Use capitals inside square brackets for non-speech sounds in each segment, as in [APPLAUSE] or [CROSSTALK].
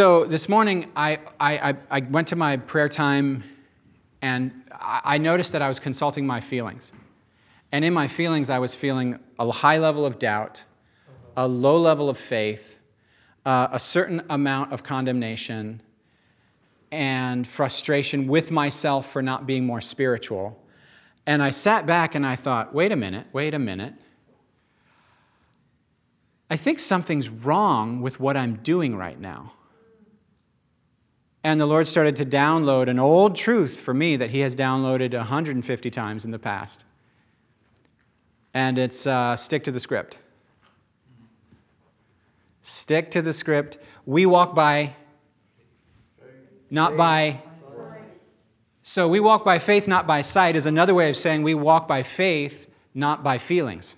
So this morning, I, I, I, went to my prayer time and I, I noticed that I was consulting my feelings. And in my feelings, I was feeling a high level of doubt, a low level of faith, uh, a certain amount of condemnation, and frustration with myself for not being more spiritual. And I sat back and I thought, wait a minute, wait a minute. I think something's wrong with what I'm doing right now. And the Lord started to download an old truth for me that He has downloaded 150 times in the past. And it's uh, stick to the script. Stick to the script. We walk by, not by. So we walk by faith, not by sight, is another way of saying we walk by faith, not by feelings.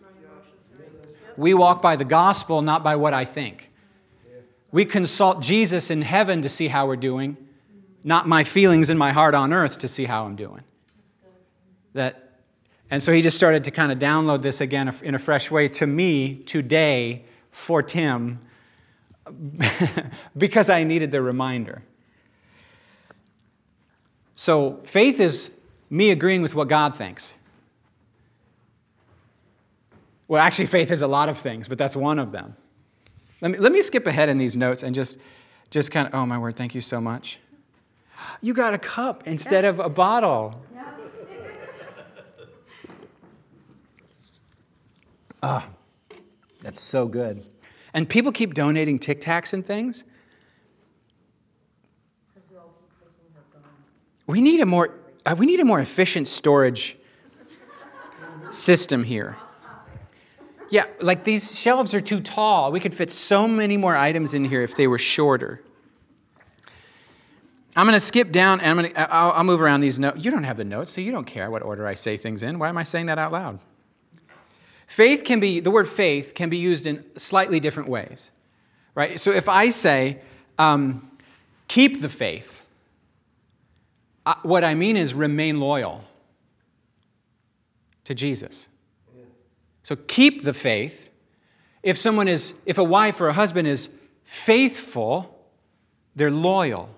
We walk by the gospel, not by what I think. We consult Jesus in heaven to see how we're doing, not my feelings in my heart on earth to see how I'm doing. That, and so he just started to kind of download this again in a fresh way to me today for Tim [LAUGHS] because I needed the reminder. So faith is me agreeing with what God thinks. Well, actually, faith is a lot of things, but that's one of them. Let me, let me skip ahead in these notes and just, just kind of, oh my word, thank you so much. You got a cup instead of a bottle. [LAUGHS] Ah, oh, that's so good. And people keep donating Tic Tacs and things. We need a more, uh, we need a more efficient storage system here. Yeah, like these shelves are too tall. We could fit so many more items in here if they were shorter. I'm going to skip down and I'm going to, I'll, I'll move around these notes. You don't have the notes, so you don't care what order I say things in. Why am I saying that out loud? Faith can be, the word faith can be used in slightly different ways, right? So if I say, um, keep the faith, uh, what I mean is remain loyal to Jesus. So keep the faith. If someone is, if a wife or a husband is faithful, they're loyal.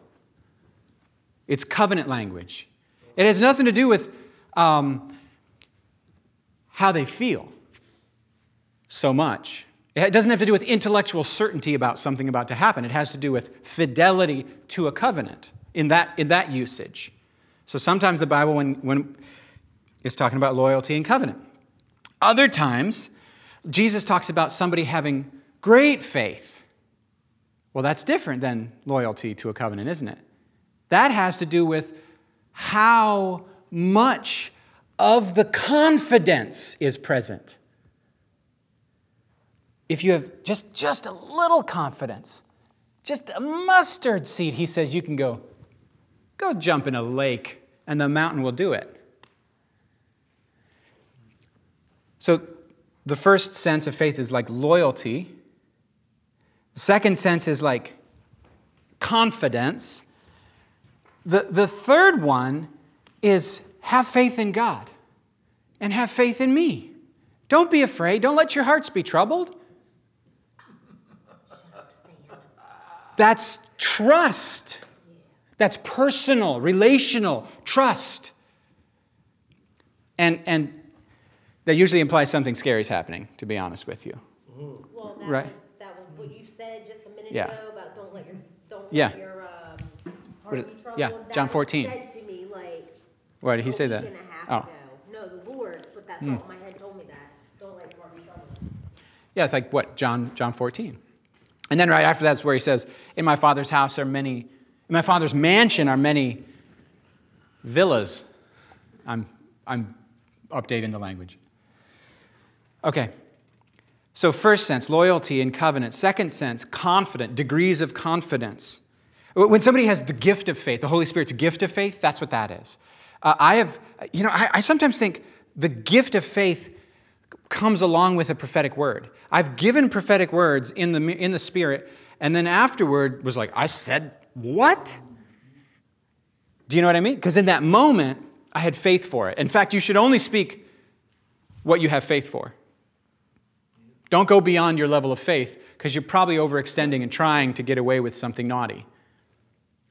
It's covenant language. It has nothing to do with um, how they feel so much. It doesn't have to do with intellectual certainty about something about to happen. It has to do with fidelity to a covenant in that, in that usage. So sometimes the Bible, when, when it's talking about loyalty and covenant. Other times, Jesus talks about somebody having great faith. Well, that's different than loyalty to a covenant, isn't it? That has to do with how much of the confidence is present if you have just, just a little confidence, just a mustard seed, he says you can go, go jump in a lake and the mountain will do it. So the first sense of faith is like loyalty. The second sense is like confidence. The, the third one is have faith in God and have faith in me. Don't be afraid. Don't let your hearts be troubled. That's trust. That's personal, relational trust. And, and that usually implies something scary is happening, to be honest with you. Well, that Right. was, that was what you said just a minute Yeah. ago about don't let your, don't Yeah. let your, um, heart it- be troubled. yeah, That John 14. Said to me like. Why did he say that? and a half Oh. ago. No, the Lord put that thought in my head, told me that, don't let your heart be troubled. Yeah, it's like what? John, John 14. And then right after that's where he says, In my father's house are many, in my father's mansion are many villas. I'm, I'm updating the language. Okay. So, first sense, loyalty and covenant. Second sense, confident, degrees of confidence. When somebody has the gift of faith, the Holy Spirit's gift of faith, that's what that is. Uh, I have, you know, I, I sometimes think the gift of faith comes along with a prophetic word. I've given prophetic words in the, in the Spirit, and then afterward was like, I said, what? Do you know what I mean? Because in that moment, I had faith for it. In fact, you should only speak what you have faith for. Don't go beyond your level of faith because you're probably overextending and trying to get away with something naughty.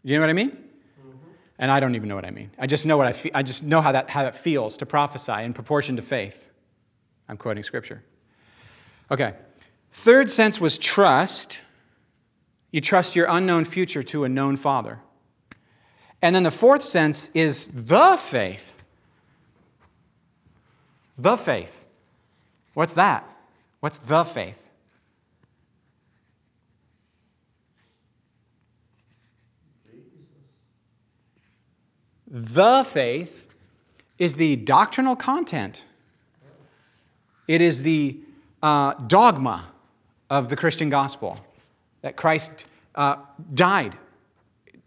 Do you know what I mean? Mm-hmm. And I don't even know what I mean. I just know what I feel. I just know how that, how that feels to prophesy in proportion to faith. I'm quoting scripture. Okay. Third sense was trust. You trust your unknown future to a known father. And then the fourth sense is the faith. The faith. What's that? What's the faith? The faith is the doctrinal content, it is the uh, dogma of the Christian gospel that Christ uh, died.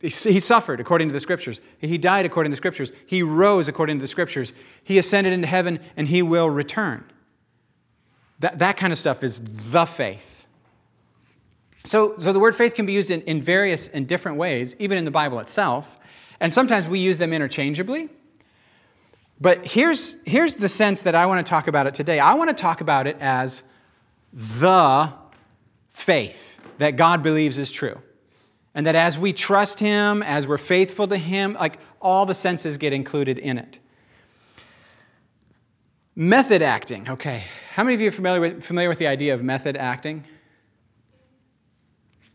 He suffered according to the scriptures. He died according to the scriptures. He rose according to the scriptures. He ascended into heaven and he will return. That, that kind of stuff is the faith. So, so the word faith can be used in, in various and different ways, even in the Bible itself. And sometimes we use them interchangeably. But here's, here's the sense that I want to talk about it today. I want to talk about it as the faith that God believes is true. And that as we trust Him, as we're faithful to Him, like all the senses get included in it. Method acting. Okay. How many of you are familiar with, familiar with the idea of method acting?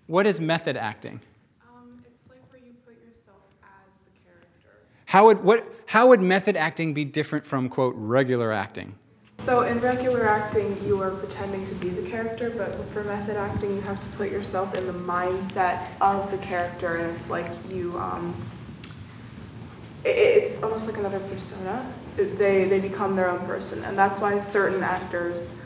What is method acting? Um, it's like where you put yourself as the character. How would, what, how would method acting be different from, quote, regular acting? So, in regular acting, you are pretending to be the character, but for method acting, you have to put yourself in the mindset of the character, and it's like you, um, it's almost like another persona. They, they become their own person, and that's why certain actors,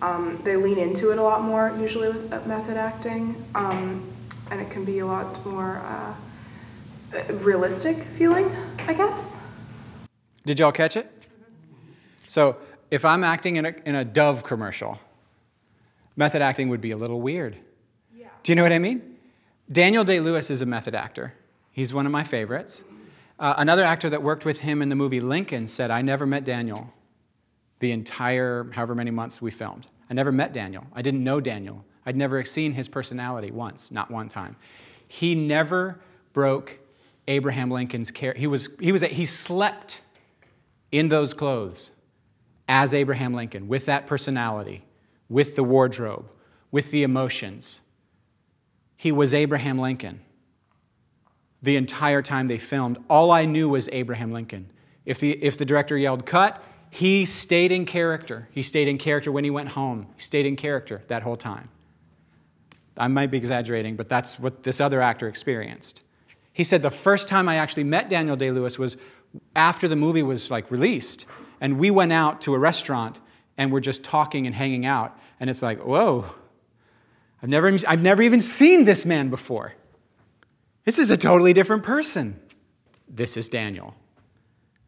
um, they lean into it a lot more, usually with method acting, um, and it can be a lot more. Uh, realistic feeling, I guess. Did y'all catch it? So, if I'm acting in a, in a Dove commercial, method acting would be a little weird. Yeah. Do you know what I mean? Daniel Day Lewis is a method actor. He's one of my favorites. Uh, another actor that worked with him in the movie Lincoln said, I never met Daniel the entire however many months we filmed. I never met Daniel. I didn't know Daniel. I'd never seen his personality once, not one time. He never broke Abraham Lincoln's care. He was he was he slept in those clothes as Abraham Lincoln with that personality, with the wardrobe, with the emotions. He was Abraham Lincoln. The entire time they filmed, all I knew was Abraham Lincoln. If the, if the director yelled cut, he stayed in character. He stayed in character when he went home. He stayed in character that whole time. I might be exaggerating, but that's what this other actor experienced. He said the first time I actually met Daniel Day Lewis was after the movie was like released. And we went out to a restaurant and we're just talking and hanging out. And it's like, whoa, I've never, I've never even seen this man before. This is a totally different person. This is Daniel.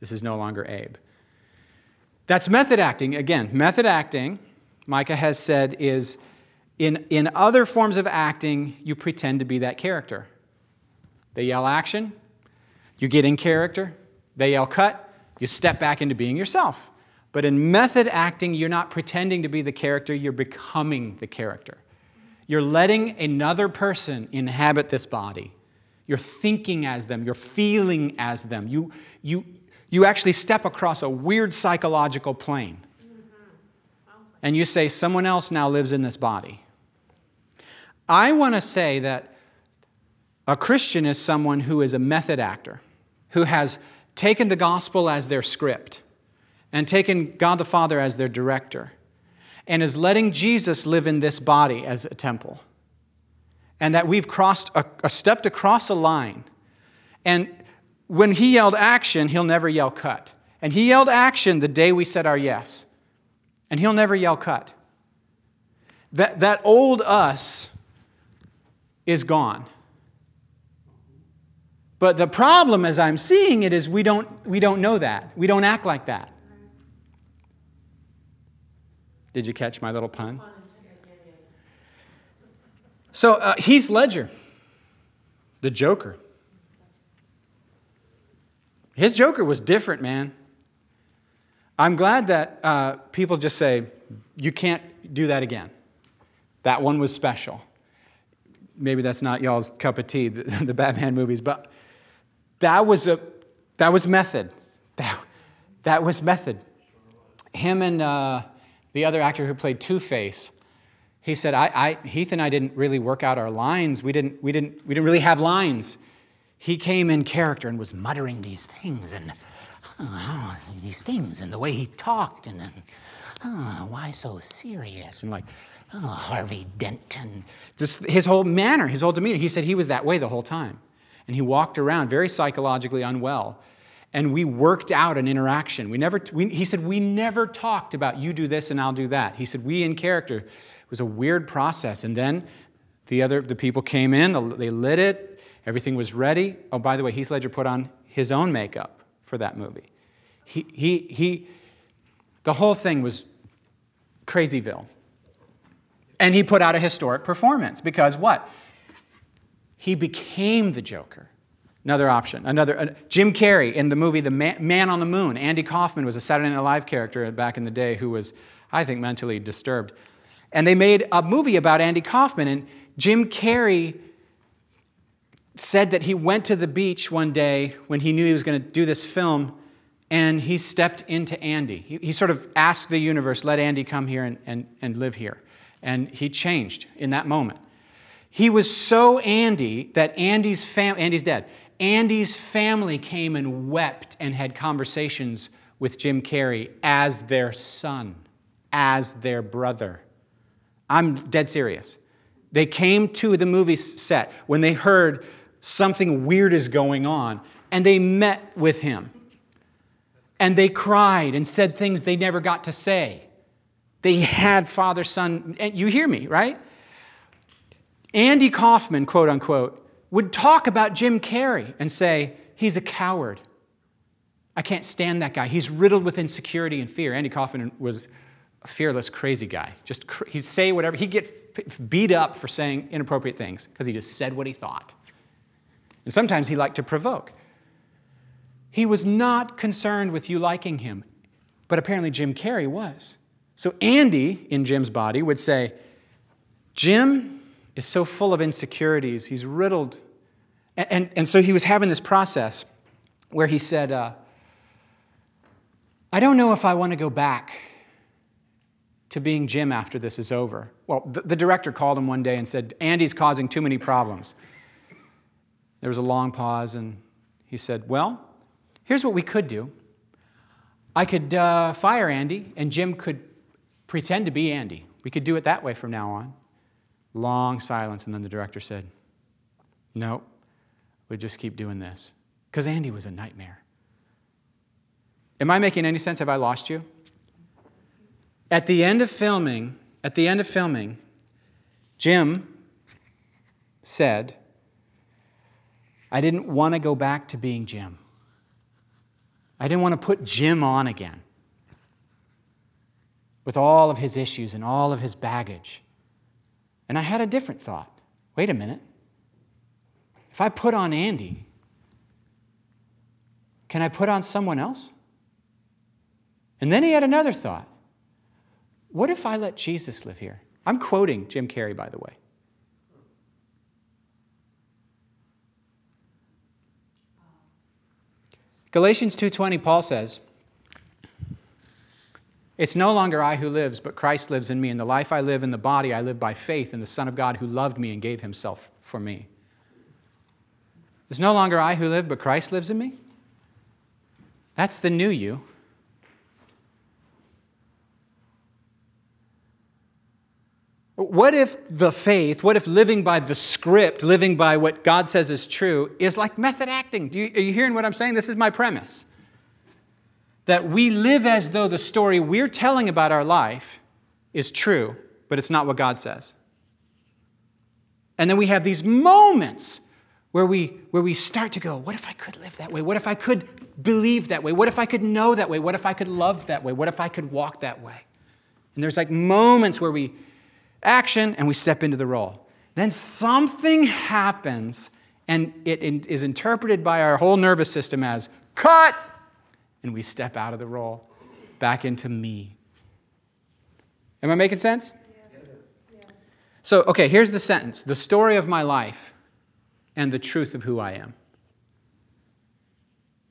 This is no longer Abe. That's method acting. Again, method acting, Micah has said, is in, in other forms of acting, you pretend to be that character. They yell action, you get in character. They yell cut, you step back into being yourself. But in method acting, you're not pretending to be the character, you're becoming the character. You're letting another person inhabit this body. You're thinking as them, you're feeling as them. You, you, you actually step across a weird psychological plane. And you say, someone else now lives in this body. I want to say that a Christian is someone who is a method actor, who has taken the gospel as their script and taken God the Father as their director and is letting Jesus live in this body as a temple. And that we've crossed a, a stepped across a line. And when he yelled action, he'll never yell cut. And he yelled action the day we said our yes. And he'll never yell cut. That, that old us is gone. But the problem as I'm seeing it is we don't, we don't know that. We don't act like that. Did you catch my little pun? So, uh, Heath Ledger, the Joker. His Joker was different, man. I'm glad that uh, people just say, you can't do that again. That one was special. Maybe that's not y'all's cup of tea, the, [LAUGHS] the Batman movies, but that was a that was method. That, that was method. Him and uh, the other actor who played Two Face, he said, I, I, Heath and I didn't really work out our lines. We didn't, we, didn't, we didn't really have lines. He came in character and was muttering these things and oh, these things and the way he talked and oh, why so serious? And like, oh, Harvey Denton. Just his whole manner, his whole demeanor. He said he was that way the whole time. And he walked around very psychologically unwell. And we worked out an interaction. We never, we, he said, we never talked about you do this and I'll do that. He said, we in character. It was a weird process. And then the other, the people came in, they lit it, everything was ready. Oh, by the way, Heath Ledger put on his own makeup for that movie. He, he, he, the whole thing was crazyville. And he put out a historic performance because what? He became the Joker. Another option. Another uh, Jim Carrey in the movie The Man, Man, on the Moon. Andy Kaufman was a Saturday Night Live character back in the day who was, I think, mentally disturbed. And they made a movie about Andy Kaufman, and Jim Carrey said that he went to the beach one day when he knew he was going to do this film, and he stepped into Andy. He, he sort of asked the universe, let Andy come here and, and, and live here. And he changed in that moment. He was so Andy that Andy's family, Andy's dead. Andy's family came and wept and had conversations with Jim Carrey as their son, as their brother. I'm dead serious. They came to the movie set when they heard something weird is going on, and they met with him. And they cried and said things they never got to say. They had father son, and you hear me, right? Andy Kaufman, quote unquote, would talk about Jim Carrey and say, he's a coward. I can't stand that guy. He's riddled with insecurity and fear. Andy Kaufman was a fearless, crazy guy. Just he'd say whatever. He'd get beat up for saying inappropriate things because he just said what he thought. And sometimes he liked to provoke. He was not concerned with you liking him, but apparently Jim Carrey was. So Andy, in Jim's body, would say, Jim is so full of insecurities, he's riddled. And, and, and so he was having this process where he said, uh, I don't know if I want to go back to being Jim after this is over. Well, the, the director called him one day and said, Andy's causing too many problems. There was a long pause, and he said, Well, here's what we could do. I could uh, fire Andy, and Jim could pretend to be Andy. We could do it that way from now on. Long silence, and then the director said, No, we just keep doing this. Because Andy was a nightmare. Am I making any sense? Have I lost you? At the end of filming, at the end of filming, Jim said, I didn't want to go back to being Jim. I didn't want to put Jim on again with all of his issues and all of his baggage. And I had a different thought. Wait a minute. If I put on Andy, can I put on someone else? And then he had another thought. What if I let Jesus live here? I'm quoting Jim Carrey, by the way. Galatians 2:20 Paul says, "It's no longer I who lives, but Christ lives in me, and the life I live in the body I live by faith in the Son of God who loved me and gave himself for me." It's no longer I who live, but Christ lives in me. That's the new you. What if the faith, what if living by the script, living by what God says is true, is like method acting? You, are you hearing what I'm saying? This is my premise. That we live as though the story we're telling about our life is true, but it's not what God says. And then we have these moments where we, where we start to go, what if I could live that way? What if I could believe that way? What if I could know that way? What if I could love that way? What if I could walk that way? And there's like moments where we action, and we step into the role. Then something happens, and it is interpreted by our whole nervous system as cut, and we step out of the role back into me. Am I making sense? So, okay, here's the sentence the story of my life and the truth of who I am.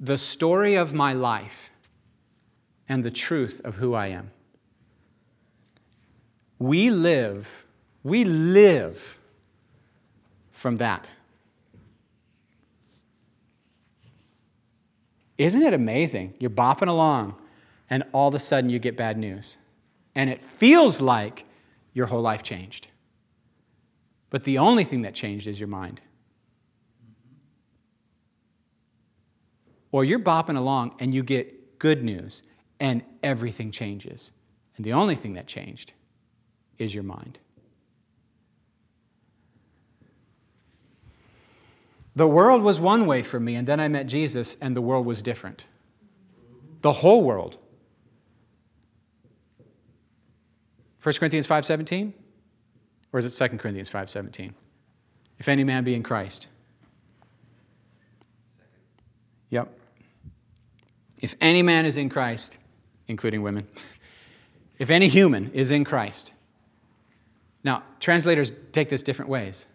the story of my life and the truth of who I am. We live, we live from that. Isn't it amazing? You're bopping along, and all of a sudden you get bad news. And it feels like your whole life changed. But the only thing that changed is your mind. Or you're bopping along and you get good news, and everything changes. And the only thing that changed is your mind. The world was one way for me, and then I met Jesus, and the world was different. The whole world. 1 Corinthians 5:17 or is it 2 Corinthians 5:17? If any man be in Christ. Yep. If any man is in Christ, including women, [LAUGHS] if any human is in Christ. Now, translators take this different ways.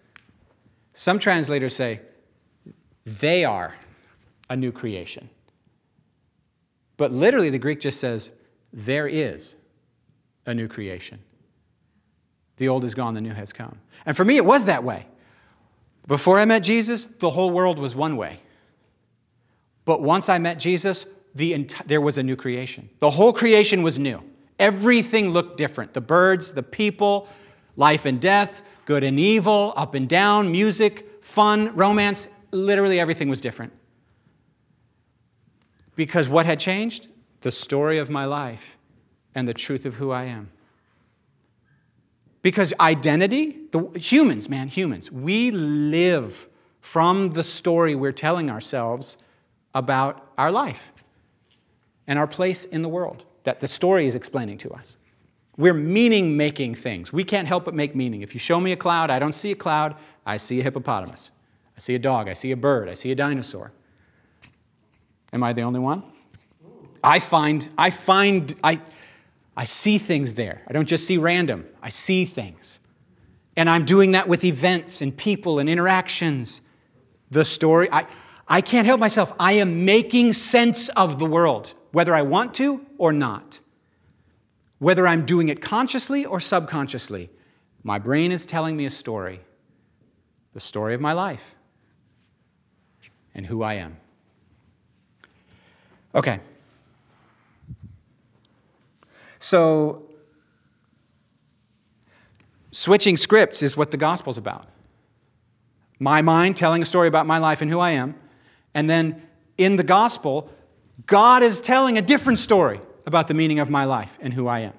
Some translators say they are a new creation. But literally, the Greek just says, there is a new creation. The old is gone, the new has come. And for me, it was that way. Before I met Jesus, the whole world was one way. But once I met Jesus, the enti- there was a new creation. The whole creation was new. Everything looked different the birds, the people, life and death, good and evil, up and down, music, fun, romance literally everything was different. Because what had changed? The story of my life and the truth of who I am. Because identity, the humans, man, humans, we live from the story we're telling ourselves about our life and our place in the world that the story is explaining to us. We're meaning making things. We can't help but make meaning. If you show me a cloud, I don't see a cloud, I see a hippopotamus. I see a dog, I see a bird, I see a dinosaur. Am I the only one? I find, I find, I, I see things there. I don't just see random, I see things. And I'm doing that with events and people and interactions. The story, I, I can't help myself. I am making sense of the world, whether I want to or not. Whether I'm doing it consciously or subconsciously, my brain is telling me a story, the story of my life and who I am. Okay. So, switching scripts is what the gospel's about. My mind telling a story about my life and who I am. And then in the gospel, God is telling a different story about the meaning of my life and who I am.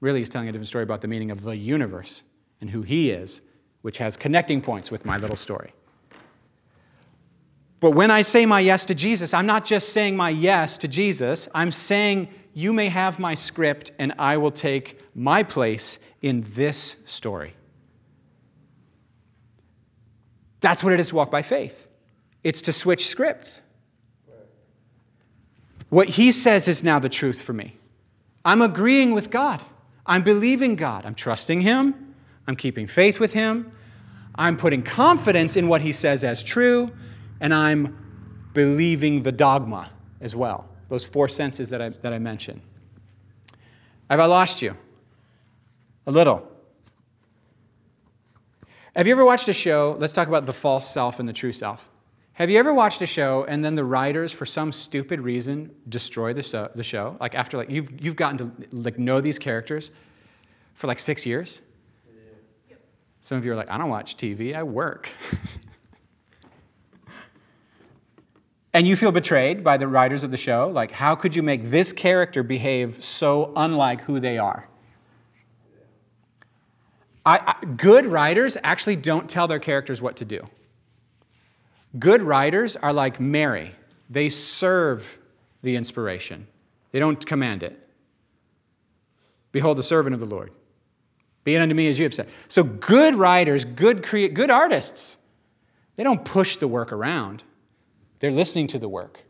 Really, he's telling a different story about the meaning of the universe and who he is, which has connecting points with my little story. But when I say my yes to Jesus, I'm not just saying my yes to Jesus, I'm saying, You may have my script, and I will take my place in this story. That's what it is to walk by faith. It's to switch scripts. What he says is now the truth for me. I'm agreeing with God. I'm believing God. I'm trusting him. I'm keeping faith with him. I'm putting confidence in what he says as true and I'm believing the dogma as well. Those four senses that I, that I mentioned. Have I lost you? A little. Have you ever watched a show? Let's talk about the false self and the true self. Have you ever watched a show and then the writers, for some stupid reason, destroy the show? The show? Like after like you've you've gotten to like know these characters for like six years. Some of you are like, I don't watch TV. I work. [LAUGHS] and you feel betrayed by the writers of the show. Like, how could you make this character behave so unlike who they are? I, I, good writers actually don't tell their characters what to do. Good writers are like Mary, they serve the inspiration, they don't command it. Behold, the servant of the Lord. Be it unto me as you have said. So, good writers, good, crea- good artists, they don't push the work around. They're listening to the work.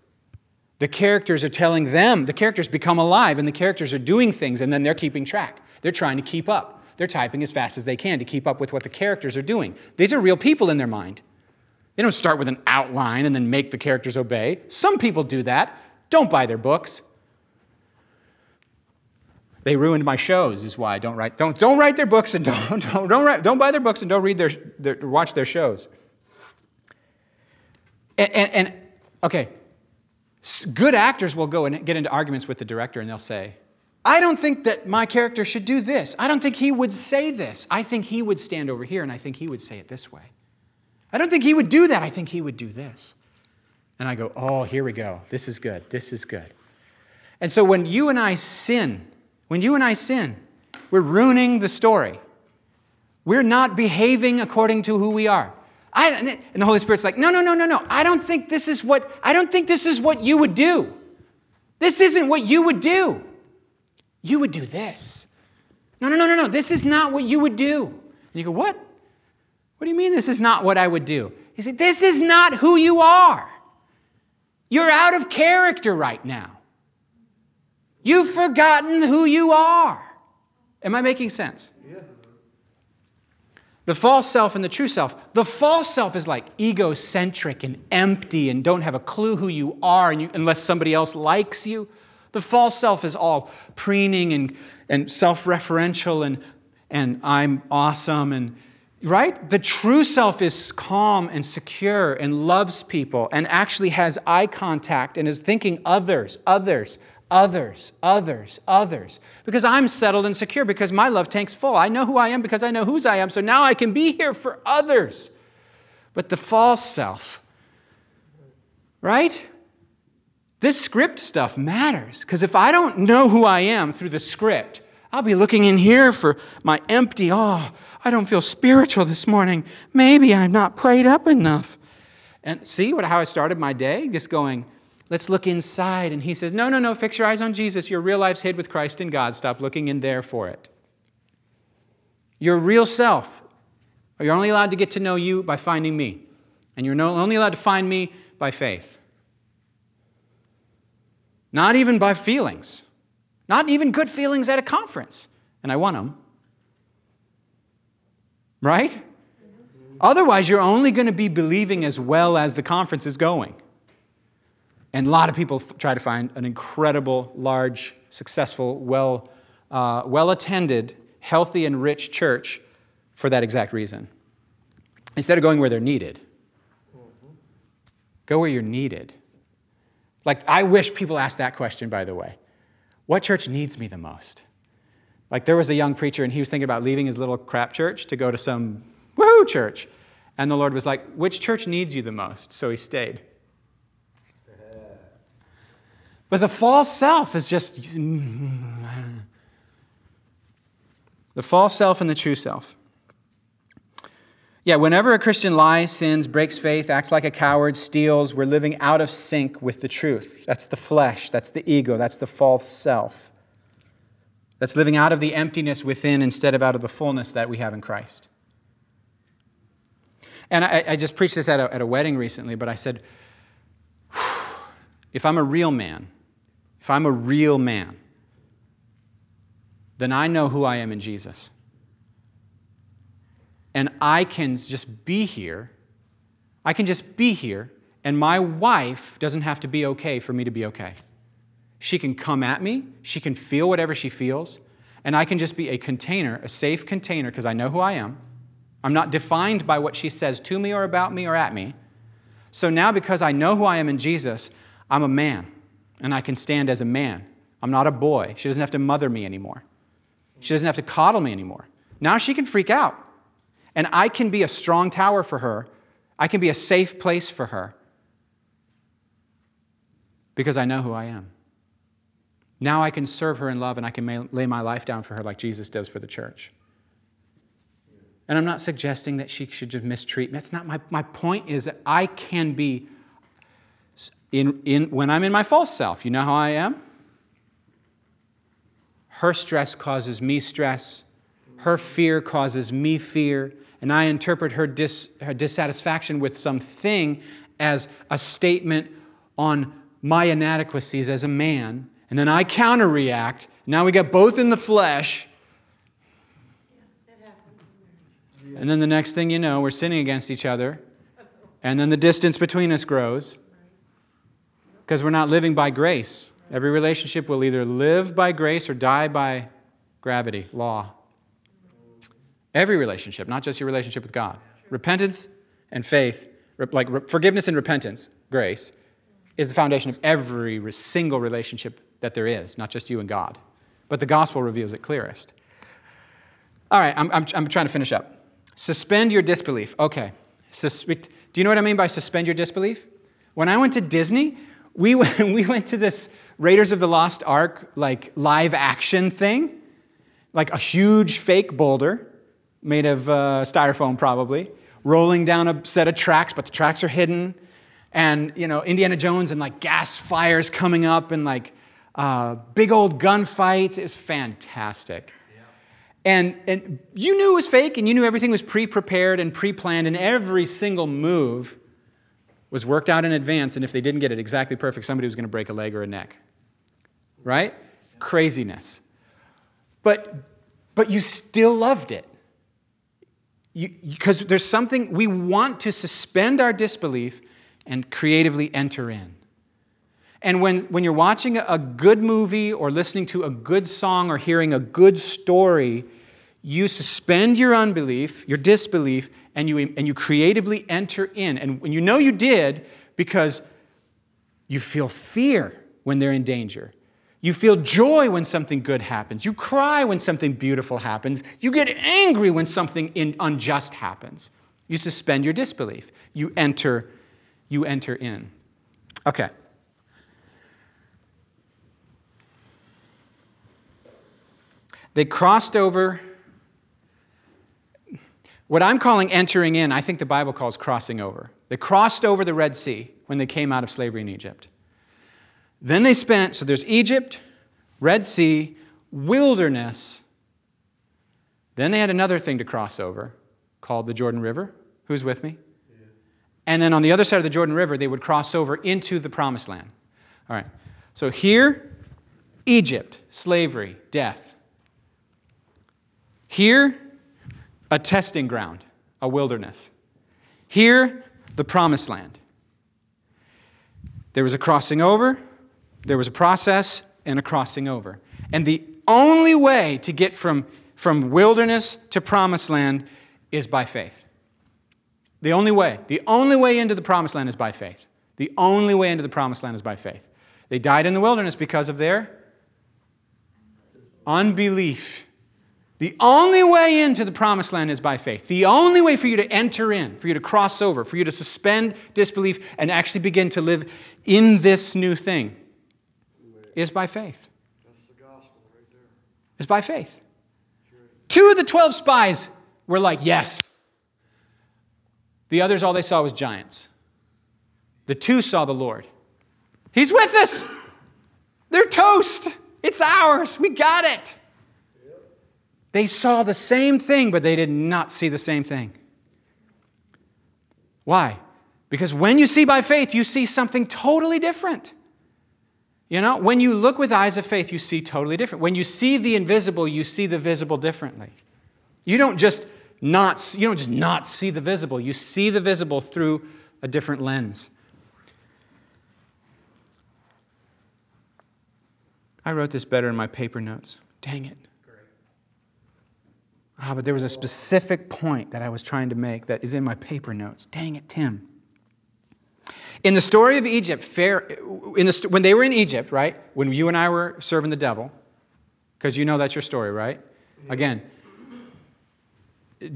The characters are telling them, the characters become alive, and the characters are doing things, and then they're keeping track. They're trying to keep up. They're typing as fast as they can to keep up with what the characters are doing. These are real people in their mind. They don't start with an outline and then make the characters obey. Some people do that. Don't buy their books. They ruined my shows, is why I don't write. Don't, don't write their books and [LAUGHS] don't, don't, don't, write, don't buy their books and don't read their, their watch their shows. And, and, and okay, good actors will go and get into arguments with the director and they'll say, I don't think that my character should do this. I don't think he would say this. I think he would stand over here and I think he would say it this way. I don't think he would do that. I think he would do this. And I go, oh, here we go. This is good. This is good. And so when you and I sin, when you and I sin, we're ruining the story. We're not behaving according to who we are. I, and the Holy Spirit's like, no, no, no, no, no. I don't think this is what I don't think this is what you would do. This isn't what you would do. You would do this. No, no, no, no, no. This is not what you would do. And you go, what? What do you mean this is not what I would do? He said, This is not who you are. You're out of character right now. You've forgotten who you are. Am I making sense? Yeah. The false self and the true self. The false self is like egocentric and empty and don't have a clue who you are and you, unless somebody else likes you. The false self is all preening and, and self referential and, and I'm awesome and right? The true self is calm and secure and loves people and actually has eye contact and is thinking others, others, others, others, others. Because I'm settled and secure because my love tank's full. I know who I am because I know whose I am. So now I can be here for others. But the false self, right? This script stuff matters because if I don't know who I am through the script, I'll be looking in here for my empty, oh, I don't feel spiritual this morning. Maybe I'm not prayed up enough. And see what, how I started my day? Just going, let's look inside. And he says, no, no, no, fix your eyes on Jesus. Your real life's hid with Christ in God. Stop looking in there for it. Your real self, you're only allowed to get to know you by finding me. And you're only allowed to find me by faith. Not even by feelings. Not even good feelings at a conference. And I want them. Right? Otherwise, you're only going to be believing as well as the conference is going. And a lot of people f- try to find an incredible, large, successful, well, uh, well attended, healthy, and rich church for that exact reason. Instead of going where they're needed, go where you're needed. Like, I wish people asked that question, by the way. What church needs me the most? Like there was a young preacher and he was thinking about leaving his little crap church to go to some woohoo church. And the Lord was like, Which church needs you the most? So he stayed. But the false self is just mm, mm, mm. the false self and the true self. Yeah, whenever a Christian lies, sins, breaks faith, acts like a coward, steals, we're living out of sync with the truth. That's the flesh, that's the ego, that's the false self. That's living out of the emptiness within instead of out of the fullness that we have in Christ. And I, I just preached this at a, at a wedding recently, but I said, if I'm a real man, if I'm a real man, then I know who I am in Jesus and I can just be here. I can just be here, and my wife doesn't have to be okay for me to be okay. She can come at me, she can feel whatever she feels, and I can just be a container, a safe container, because I know who I am. I'm not defined by what she says to me or about me or at me. So now, because I know who I am in Jesus, I'm a man, and I can stand as a man. I'm not a boy. She doesn't have to mother me anymore. She doesn't have to coddle me anymore. Now she can freak out. And I can be a strong tower for her. I can be a safe place for her because I know who I am. Now I can serve her in love and I can lay my life down for her like Jesus does for the church. And I'm not suggesting that she should just mistreat me. That's not my, my point is that I can be in, in when I'm in my false self. You know how I am? Her stress causes me stress. Her fear causes me fear and I interpret her, dis, her dissatisfaction with something as a statement on my inadequacies as a man, and then I counterreact. Now we got both in the flesh. And then the next thing you know, we're sinning against each other. And then the distance between us grows because we're not living by grace. Every relationship will either live by grace or die by gravity, law. Every relationship, not just your relationship with God. Repentance and faith, like forgiveness and repentance, grace, is the foundation of every single relationship that there is, not just you and God. But the gospel reveals it clearest. All right, I'm, I'm, I'm trying to finish up. Suspend your disbelief. Okay. Sus- do you know what I mean by suspend your disbelief? When I went to Disney, we [LAUGHS] went, we went to this Raiders of the Lost Ark like live action thing, like a huge fake boulder made of uh, styrofoam probably, rolling down a set of tracks, but the tracks are hidden. And, you know, Indiana Jones and like gas fires coming up and like uh, big old gunfights. It was fantastic. And, and you knew it was fake and you knew everything was pre prepared and pre planned, and every single move was worked out in advance. And if they didn't get it exactly perfect, somebody was going to break a leg or a neck. Right? Craziness. But, but you still loved it. Because there's something, we want to suspend our disbelief and creatively enter in. And when, when you're watching a good movie or listening to a good song or hearing a good story, you suspend your unbelief, your disbelief, and you, and you creatively enter in. And you know you did, because you feel fear when they're in danger. You feel joy when something good happens. You cry when something beautiful happens. You get angry when something unjust happens. You suspend your disbelief. You enter, you enter in. Okay. They crossed over. What I'm calling entering in, I think the Bible calls crossing over. They crossed over the Red Sea when they came out of slavery in Egypt. Then they spent, so there's Egypt, Red Sea, wilderness. Then they had another thing to cross over called the Jordan River. Who's with me? And then on the other side of the Jordan River, they would cross over into the promised land. All right. So here, Egypt, slavery, death. Here, a testing ground, a wilderness. Here, the promised land. There was a crossing over, there was a process, and a crossing over. And the only way to get from, from wilderness to promised land is by faith. The only way. The only way into the promised land is by faith. The only way into the promised land is by faith. They died in the wilderness because of their unbelief. The only way into the promised land is by faith. The only way for you to enter in, for you to cross over, for you to suspend disbelief and actually begin to live in this new thing is by faith. That's the gospel right there. Is by faith. Two of the 12 spies were like, yes. The others, all they saw was giants. The two saw the Lord. He's with us. They're toast. It's ours. We got it. They saw the same thing, but they did not see the same thing. Why? Because when you see by faith, you see something totally different. You know, when you look with eyes of faith, you see totally different. When you see the invisible, you see the visible differently. You don't just not you don't just not see the visible. You see the visible through a different lens. I wrote this better in my paper notes. Dang it. Ah, but there was a specific point that I was trying to make that is in my paper notes. Dang it, Tim. In the story of Egypt, in the, when they were in Egypt, right? When you and I were serving the devil, because you know that's your story, right? Again,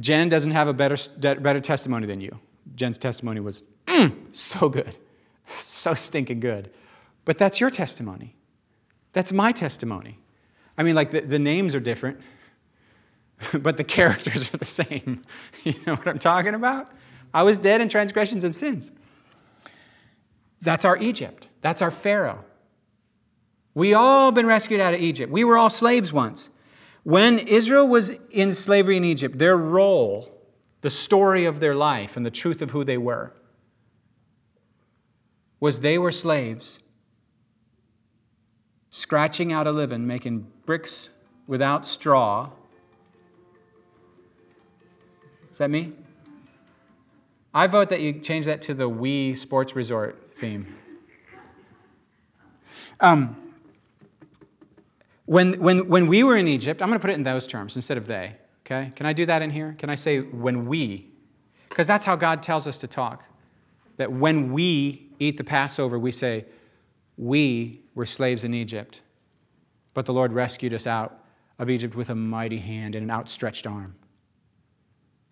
Jen doesn't have a better, better testimony than you. Jen's testimony was mm, so good, [LAUGHS] so stinking good. But that's your testimony. That's my testimony. I mean, like the, the names are different. [LAUGHS] but the characters are the [LAUGHS] same. You know what I'm talking about? I was dead in transgressions and sins. That's our Egypt. That's our Pharaoh. We all been rescued out of Egypt. We were all slaves once. When Israel was in slavery in Egypt, their role, the story of their life, and the truth of who they were, was they were slaves, scratching out a living, making bricks without straw is that me? I vote that you change that to the Wii Sports Resort theme. Um, when, when, when we were in Egypt, I'm going to put it in those terms instead of they, okay? Can I do that in here? Can I say when we? Because that's how God tells us to talk. That when we eat the Passover, we say, We were slaves in Egypt, but the Lord rescued us out of Egypt with a mighty hand and an outstretched arm.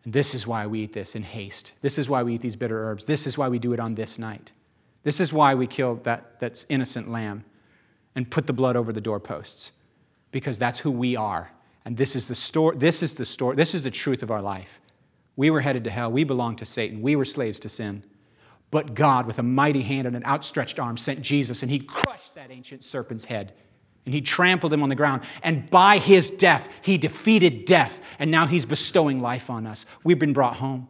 And this is why we eat this in haste. This is why we eat these bitter herbs. This is why we do it on this night. This is why we killed that that's innocent lamb and put the blood over the doorposts. Because that's who we are. And this is the story, this is the story, this is the truth of our life. We were headed to hell. We belonged to Satan. We were slaves to sin. But God, with a mighty hand and an outstretched arm, sent Jesus, and he crushed that ancient serpent's head. And he trampled him on the ground. And by his death, he defeated death. And now he's bestowing life on us. We've been brought home.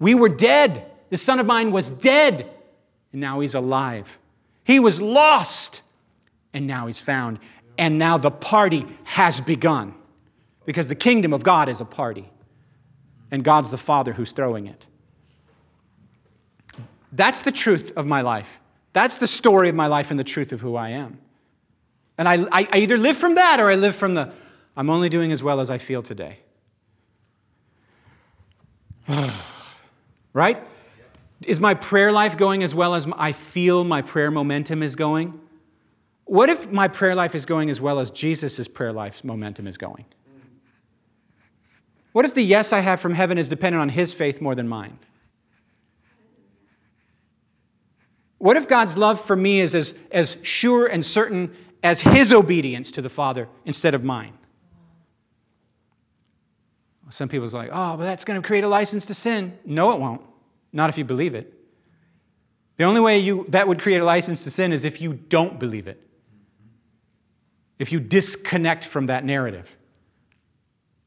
We were dead. The son of mine was dead. And now he's alive. He was lost. And now he's found. And now the party has begun. Because the kingdom of God is a party. And God's the Father who's throwing it. That's the truth of my life. That's the story of my life and the truth of who I am. And I, I, I either live from that or I live from the, I'm only doing as well as I feel today. [SIGHS] right? Is my prayer life going as well as I feel my prayer momentum is going? What if my prayer life is going as well as Jesus' prayer life's momentum is going? What if the yes I have from heaven is dependent on his faith more than mine? What if God's love for me is as, as sure and certain as his obedience to the Father instead of mine? Some people's like, oh, but that's going to create a license to sin. No, it won't. Not if you believe it. The only way you, that would create a license to sin is if you don't believe it, if you disconnect from that narrative.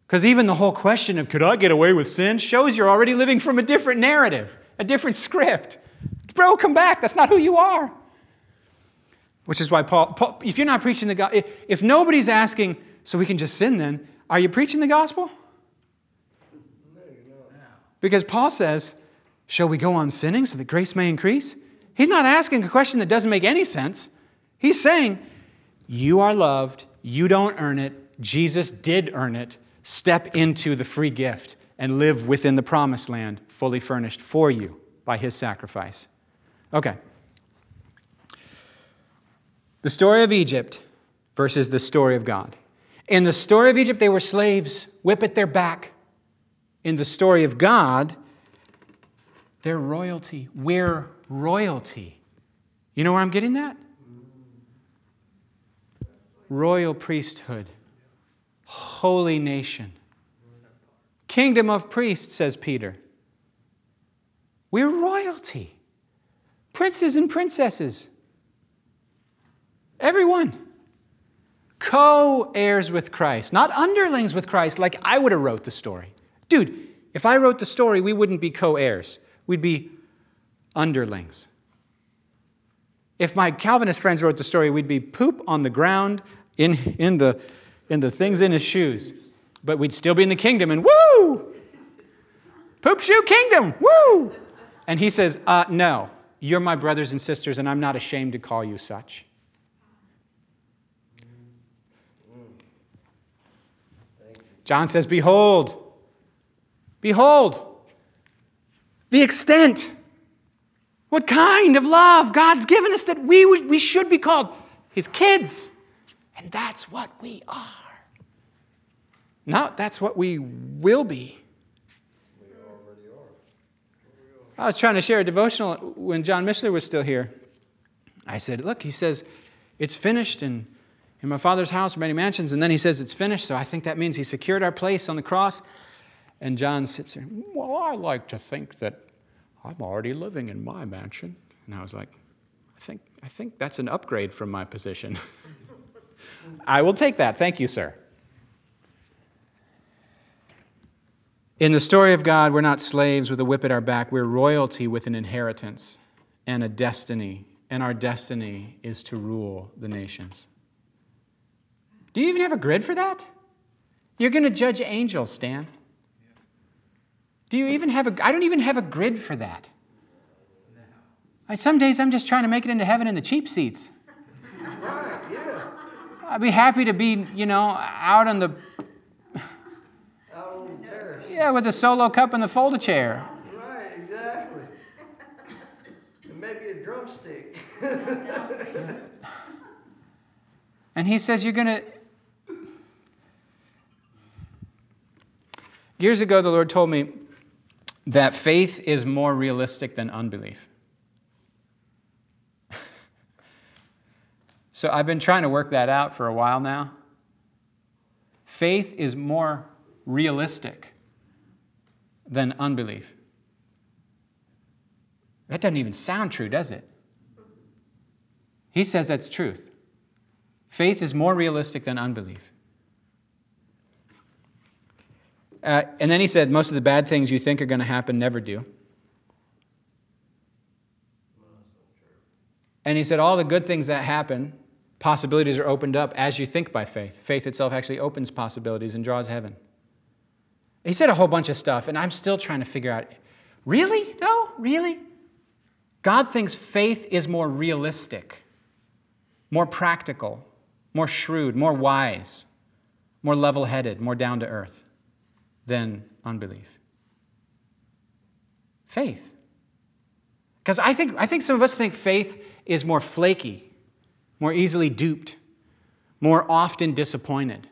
Because even the whole question of could I get away with sin shows you're already living from a different narrative, a different script. Bro, come back. That's not who you are. Which is why Paul, Paul if you're not preaching the gospel, if, if nobody's asking, so we can just sin then, are you preaching the gospel? Because Paul says, Shall we go on sinning so that grace may increase? He's not asking a question that doesn't make any sense. He's saying, You are loved, you don't earn it, Jesus did earn it. Step into the free gift and live within the promised land, fully furnished for you by his sacrifice. Okay. The story of Egypt versus the story of God. In the story of Egypt, they were slaves, whip at their back. In the story of God, they're royalty. We're royalty. You know where I'm getting that? Royal priesthood, holy nation, kingdom of priests, says Peter. We're royalty princes and princesses. Everyone. Co heirs with Christ, not underlings with Christ, like I would have wrote the story. Dude, if I wrote the story, we wouldn't be co heirs, we'd be underlings. If my Calvinist friends wrote the story, we'd be poop on the ground in, in, the, in the things in his shoes. But we'd still be in the kingdom and woo! Poop shoe kingdom, woo! And he says, uh, no, you're my brothers and sisters, and I'm not ashamed to call you such. John says, Behold, behold, the extent, what kind of love God's given us that we, we should be called His kids. And that's what we are. Not that's what we will be. I was trying to share a devotional when John Mishler was still here. I said, Look, he says, it's finished, and in my father's house are many mansions. And then he says, It's finished. So I think that means he secured our place on the cross. And John sits there, Well, I like to think that I'm already living in my mansion. And I was like, I think, I think that's an upgrade from my position. [LAUGHS] I will take that. Thank you, sir. In the story of God, we're not slaves with a whip at our back. We're royalty with an inheritance and a destiny. And our destiny is to rule the nations. Do you even have a grid for that? You're going to judge angels, Stan. Do you even have a I don't even have a grid for that. I, some days I'm just trying to make it into heaven in the cheap seats. Right, yeah. I'd be happy to be, you know, out on the Out on the terrace. yeah, with a solo cup and the fold chair. Right, exactly. And maybe a drumstick. And he says, You're going to. Years ago, the Lord told me that faith is more realistic than unbelief. [LAUGHS] so I've been trying to work that out for a while now. Faith is more realistic than unbelief. That doesn't even sound true, does it? He says that's truth. Faith is more realistic than unbelief. Uh, and then he said, most of the bad things you think are going to happen never do. And he said, all the good things that happen, possibilities are opened up as you think by faith. Faith itself actually opens possibilities and draws heaven. He said a whole bunch of stuff, and I'm still trying to figure out really, though? Really? God thinks faith is more realistic, more practical, more shrewd, more wise, more level headed, more down to earth than unbelief. Faith. Because I think, I think some of us think faith is more flaky, more easily duped, more often disappointed,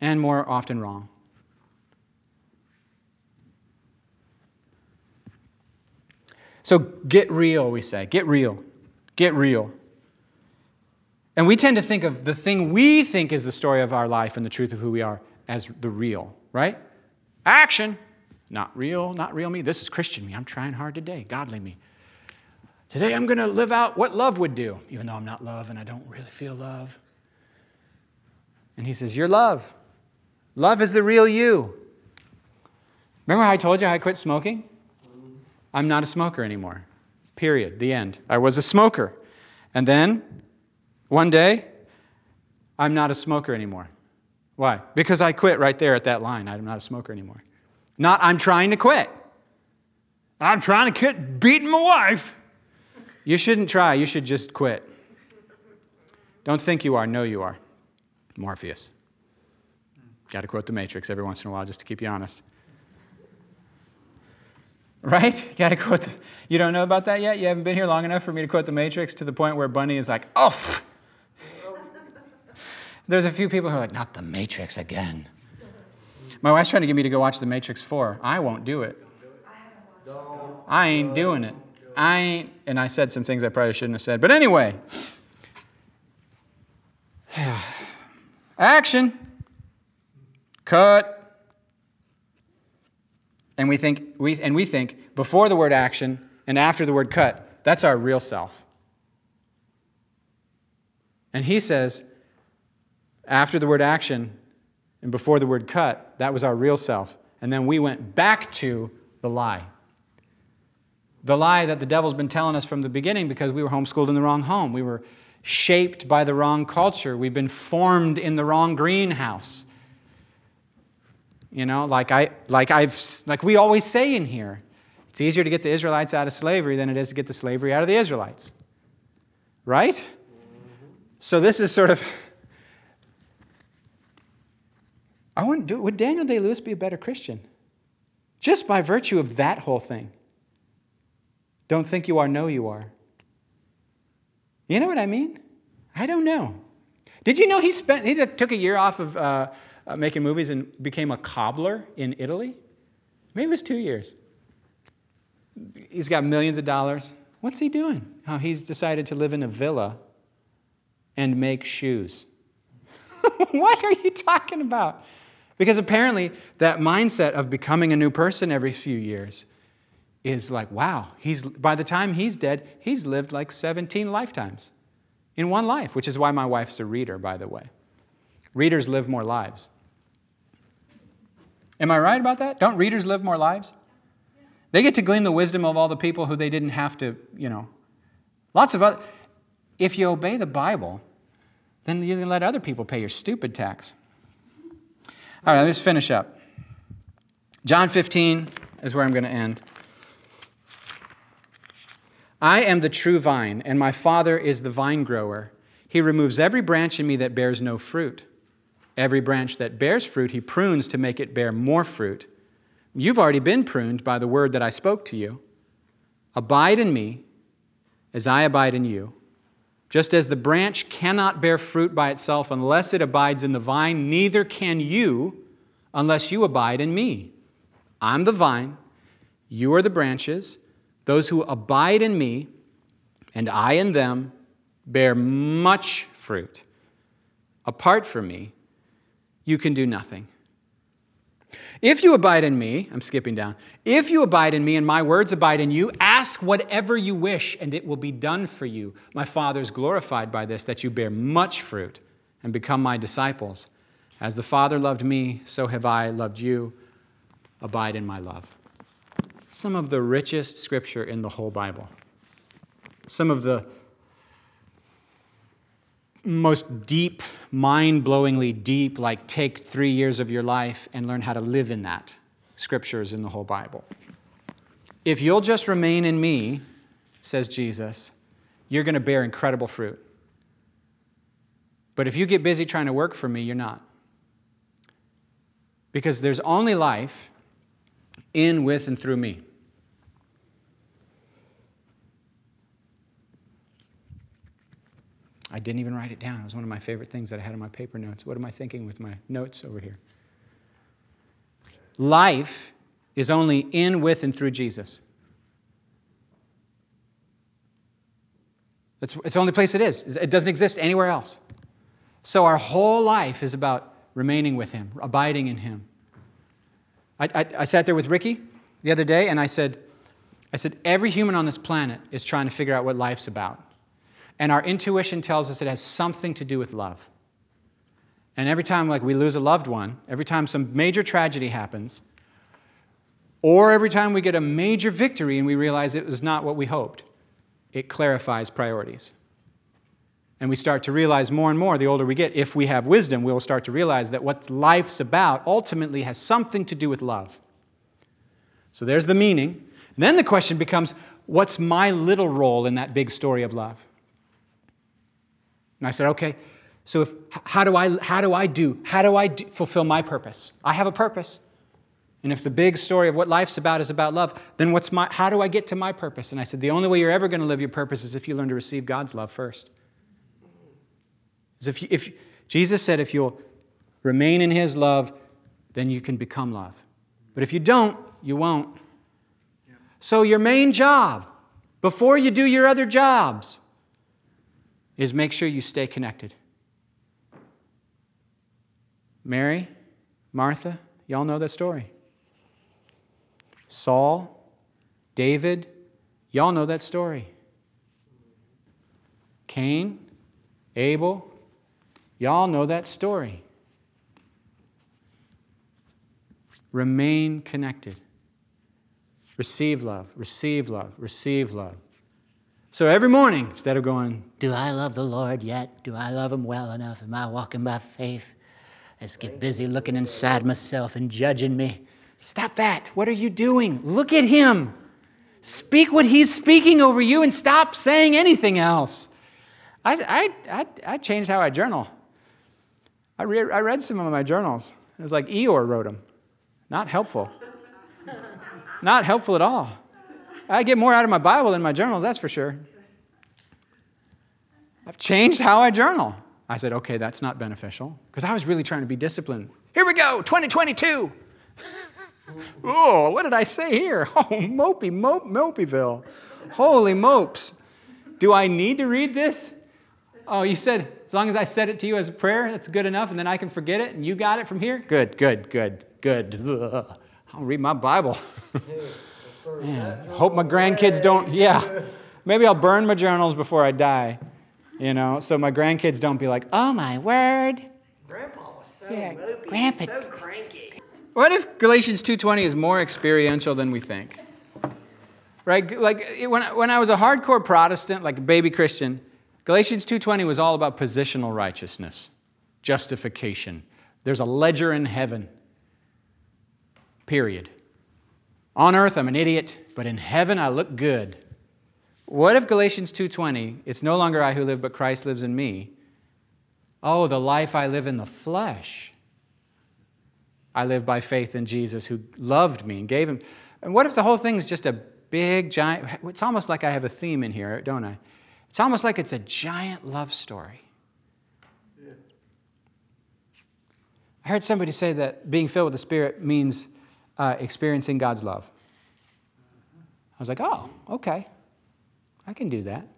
and more often wrong. So get real, we say. Get real. Get real. And we tend to think of the thing we think is the story of our life and the truth of who we are as the real, right? Action. Not real, not real me. This is Christian me. I'm trying hard today, godly me. Today I'm going to live out what love would do, even though I'm not love and I don't really feel love. And he says, You're love. Love is the real you. Remember how I told you I quit smoking? I'm not a smoker anymore. Period. The end. I was a smoker. And then, one day, I'm not a smoker anymore. Why? Because I quit right there at that line. I'm not a smoker anymore. Not, I'm trying to quit. I'm trying to quit beating my wife. You shouldn't try, you should just quit. Don't think you are, know you are. Morpheus. Got to quote the Matrix every once in a while just to keep you honest. Right? [LAUGHS] Got to quote. The, you don't know about that yet? You haven't been here long enough for me to quote the Matrix to the point where Bunny is like, "Oh." There's a few people who are like, "Not the Matrix again." My wife's trying to get me to go watch The Matrix 4. I won't do it. I ain't doing it. I ain't. And I said some things I probably shouldn't have said. But anyway, [SIGHS] action, cut. And we think we and we think before the word action and after the word cut, that's our real self. And he says, after the word action and before the word cut, that was our real self. And then we went back to the lie. The lie that the devil's been telling us from the beginning because we were homeschooled in the wrong home. We were shaped by the wrong culture. We've been formed in the wrong greenhouse. You know, like I like I've like we always say in here, it's easier to get the Israelites out of slavery than it is to get the slavery out of the Israelites. Right? So this is sort of I wouldn't do would Daniel Day Lewis be a better Christian? Just by virtue of that whole thing. Don't think you are, know you are. You know what I mean? I don't know. Did you know he spent he took a year off of uh, uh, making movies and became a cobbler in Italy? Maybe it was two years. He's got millions of dollars. What's he doing? Oh, he's decided to live in a villa and make shoes. [LAUGHS] what are you talking about? Because apparently, that mindset of becoming a new person every few years is like, wow, he's, by the time he's dead, he's lived like 17 lifetimes in one life, which is why my wife's a reader, by the way. Readers live more lives. Am I right about that? Don't readers live more lives? They get to glean the wisdom of all the people who they didn't have to, you know. Lots of other. If you obey the Bible, then you let other people pay your stupid tax. All right, let's finish up. John 15 is where I'm going to end. I am the true vine, and my Father is the vine grower. He removes every branch in me that bears no fruit. Every branch that bears fruit, he prunes to make it bear more fruit. You've already been pruned by the word that I spoke to you. Abide in me as I abide in you. Just as the branch cannot bear fruit by itself unless it abides in the vine, neither can you unless you abide in me. I'm the vine, you are the branches. Those who abide in me and I in them bear much fruit. Apart from me, you can do nothing. If you abide in me, I'm skipping down. If you abide in me and my words abide in you, ask whatever you wish and it will be done for you. My Father is glorified by this, that you bear much fruit and become my disciples. As the Father loved me, so have I loved you. Abide in my love. Some of the richest scripture in the whole Bible. Some of the most deep, mind blowingly deep, like take three years of your life and learn how to live in that. Scriptures in the whole Bible. If you'll just remain in me, says Jesus, you're going to bear incredible fruit. But if you get busy trying to work for me, you're not. Because there's only life in, with, and through me. I didn't even write it down. It was one of my favorite things that I had in my paper notes. What am I thinking with my notes over here? Life is only in, with, and through Jesus. It's, it's the only place it is. It doesn't exist anywhere else. So our whole life is about remaining with Him, abiding in Him. I, I, I sat there with Ricky the other day and I said, I said, every human on this planet is trying to figure out what life's about. And our intuition tells us it has something to do with love. And every time like we lose a loved one, every time some major tragedy happens, or every time we get a major victory and we realize it was not what we hoped, it clarifies priorities. And we start to realize more and more the older we get, if we have wisdom, we'll start to realize that what life's about ultimately has something to do with love. So there's the meaning. And then the question becomes what's my little role in that big story of love? And I said, okay, so if, how, do I, how do I do? How do I do, fulfill my purpose? I have a purpose. And if the big story of what life's about is about love, then what's my, how do I get to my purpose? And I said, the only way you're ever going to live your purpose is if you learn to receive God's love first. If, you, if Jesus said, if you'll remain in his love, then you can become love. But if you don't, you won't. So, your main job, before you do your other jobs, is make sure you stay connected. Mary, Martha, y'all know that story. Saul, David, y'all know that story. Cain, Abel, y'all know that story. Remain connected. Receive love, receive love, receive love. So every morning, instead of going, Do I love the Lord yet? Do I love Him well enough? Am I walking by faith? Let's get busy looking inside myself and judging me. Stop that. What are you doing? Look at Him. Speak what He's speaking over you and stop saying anything else. I, I, I, I changed how I journal. I, re- I read some of my journals. It was like Eeyore wrote them. Not helpful. Not helpful at all. I get more out of my Bible than my journals, that's for sure. I've changed how I journal. I said, okay, that's not beneficial because I was really trying to be disciplined. Here we go, 2022. [LAUGHS] oh, what did I say here? [LAUGHS] Oh, mopey, mope, mopeyville. Holy mopes. Do I need to read this? Oh, you said, as long as I said it to you as a prayer, that's good enough, and then I can forget it, and you got it from here? Good, good, good, good. [LAUGHS] I'll read my Bible. Man, hope my grandkids don't, yeah. [LAUGHS] Maybe I'll burn my journals before I die, you know, so my grandkids don't be like, oh my word. Grandpa was so Yeah, mopey, Grandpa- so cranky. What if Galatians 2:20 is more experiential than we think? Right? Like when, when I was a hardcore Protestant, like a baby Christian, Galatians 2:20 was all about positional righteousness, justification. There's a ledger in heaven. period. On earth, I'm an idiot, but in heaven, I look good. What if Galatians 2:20, it's no longer I who live, but Christ lives in me? Oh, the life I live in the flesh. I live by faith in Jesus who loved me and gave him. And what if the whole thing is just a big, giant, it's almost like I have a theme in here, don't I? It's almost like it's a giant love story. I heard somebody say that being filled with the Spirit means uh, experiencing God's love. I was like, oh, okay. I can do that.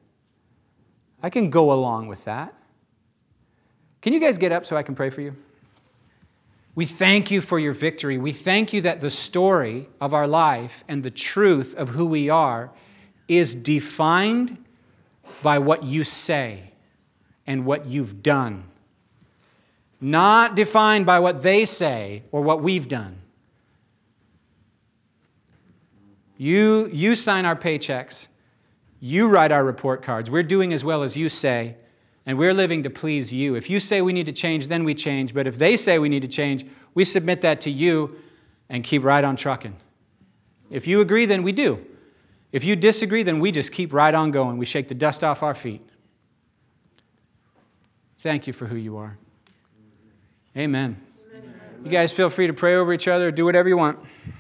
I can go along with that. Can you guys get up so I can pray for you? We thank you for your victory. We thank you that the story of our life and the truth of who we are is defined by what you say and what you've done, not defined by what they say or what we've done. You, you sign our paychecks, you write our report cards. We're doing as well as you say, and we're living to please you. If you say we need to change, then we change. But if they say we need to change, we submit that to you and keep right on trucking. If you agree, then we do. If you disagree, then we just keep right on going. We shake the dust off our feet. Thank you for who you are. Amen. You guys feel free to pray over each other, do whatever you want.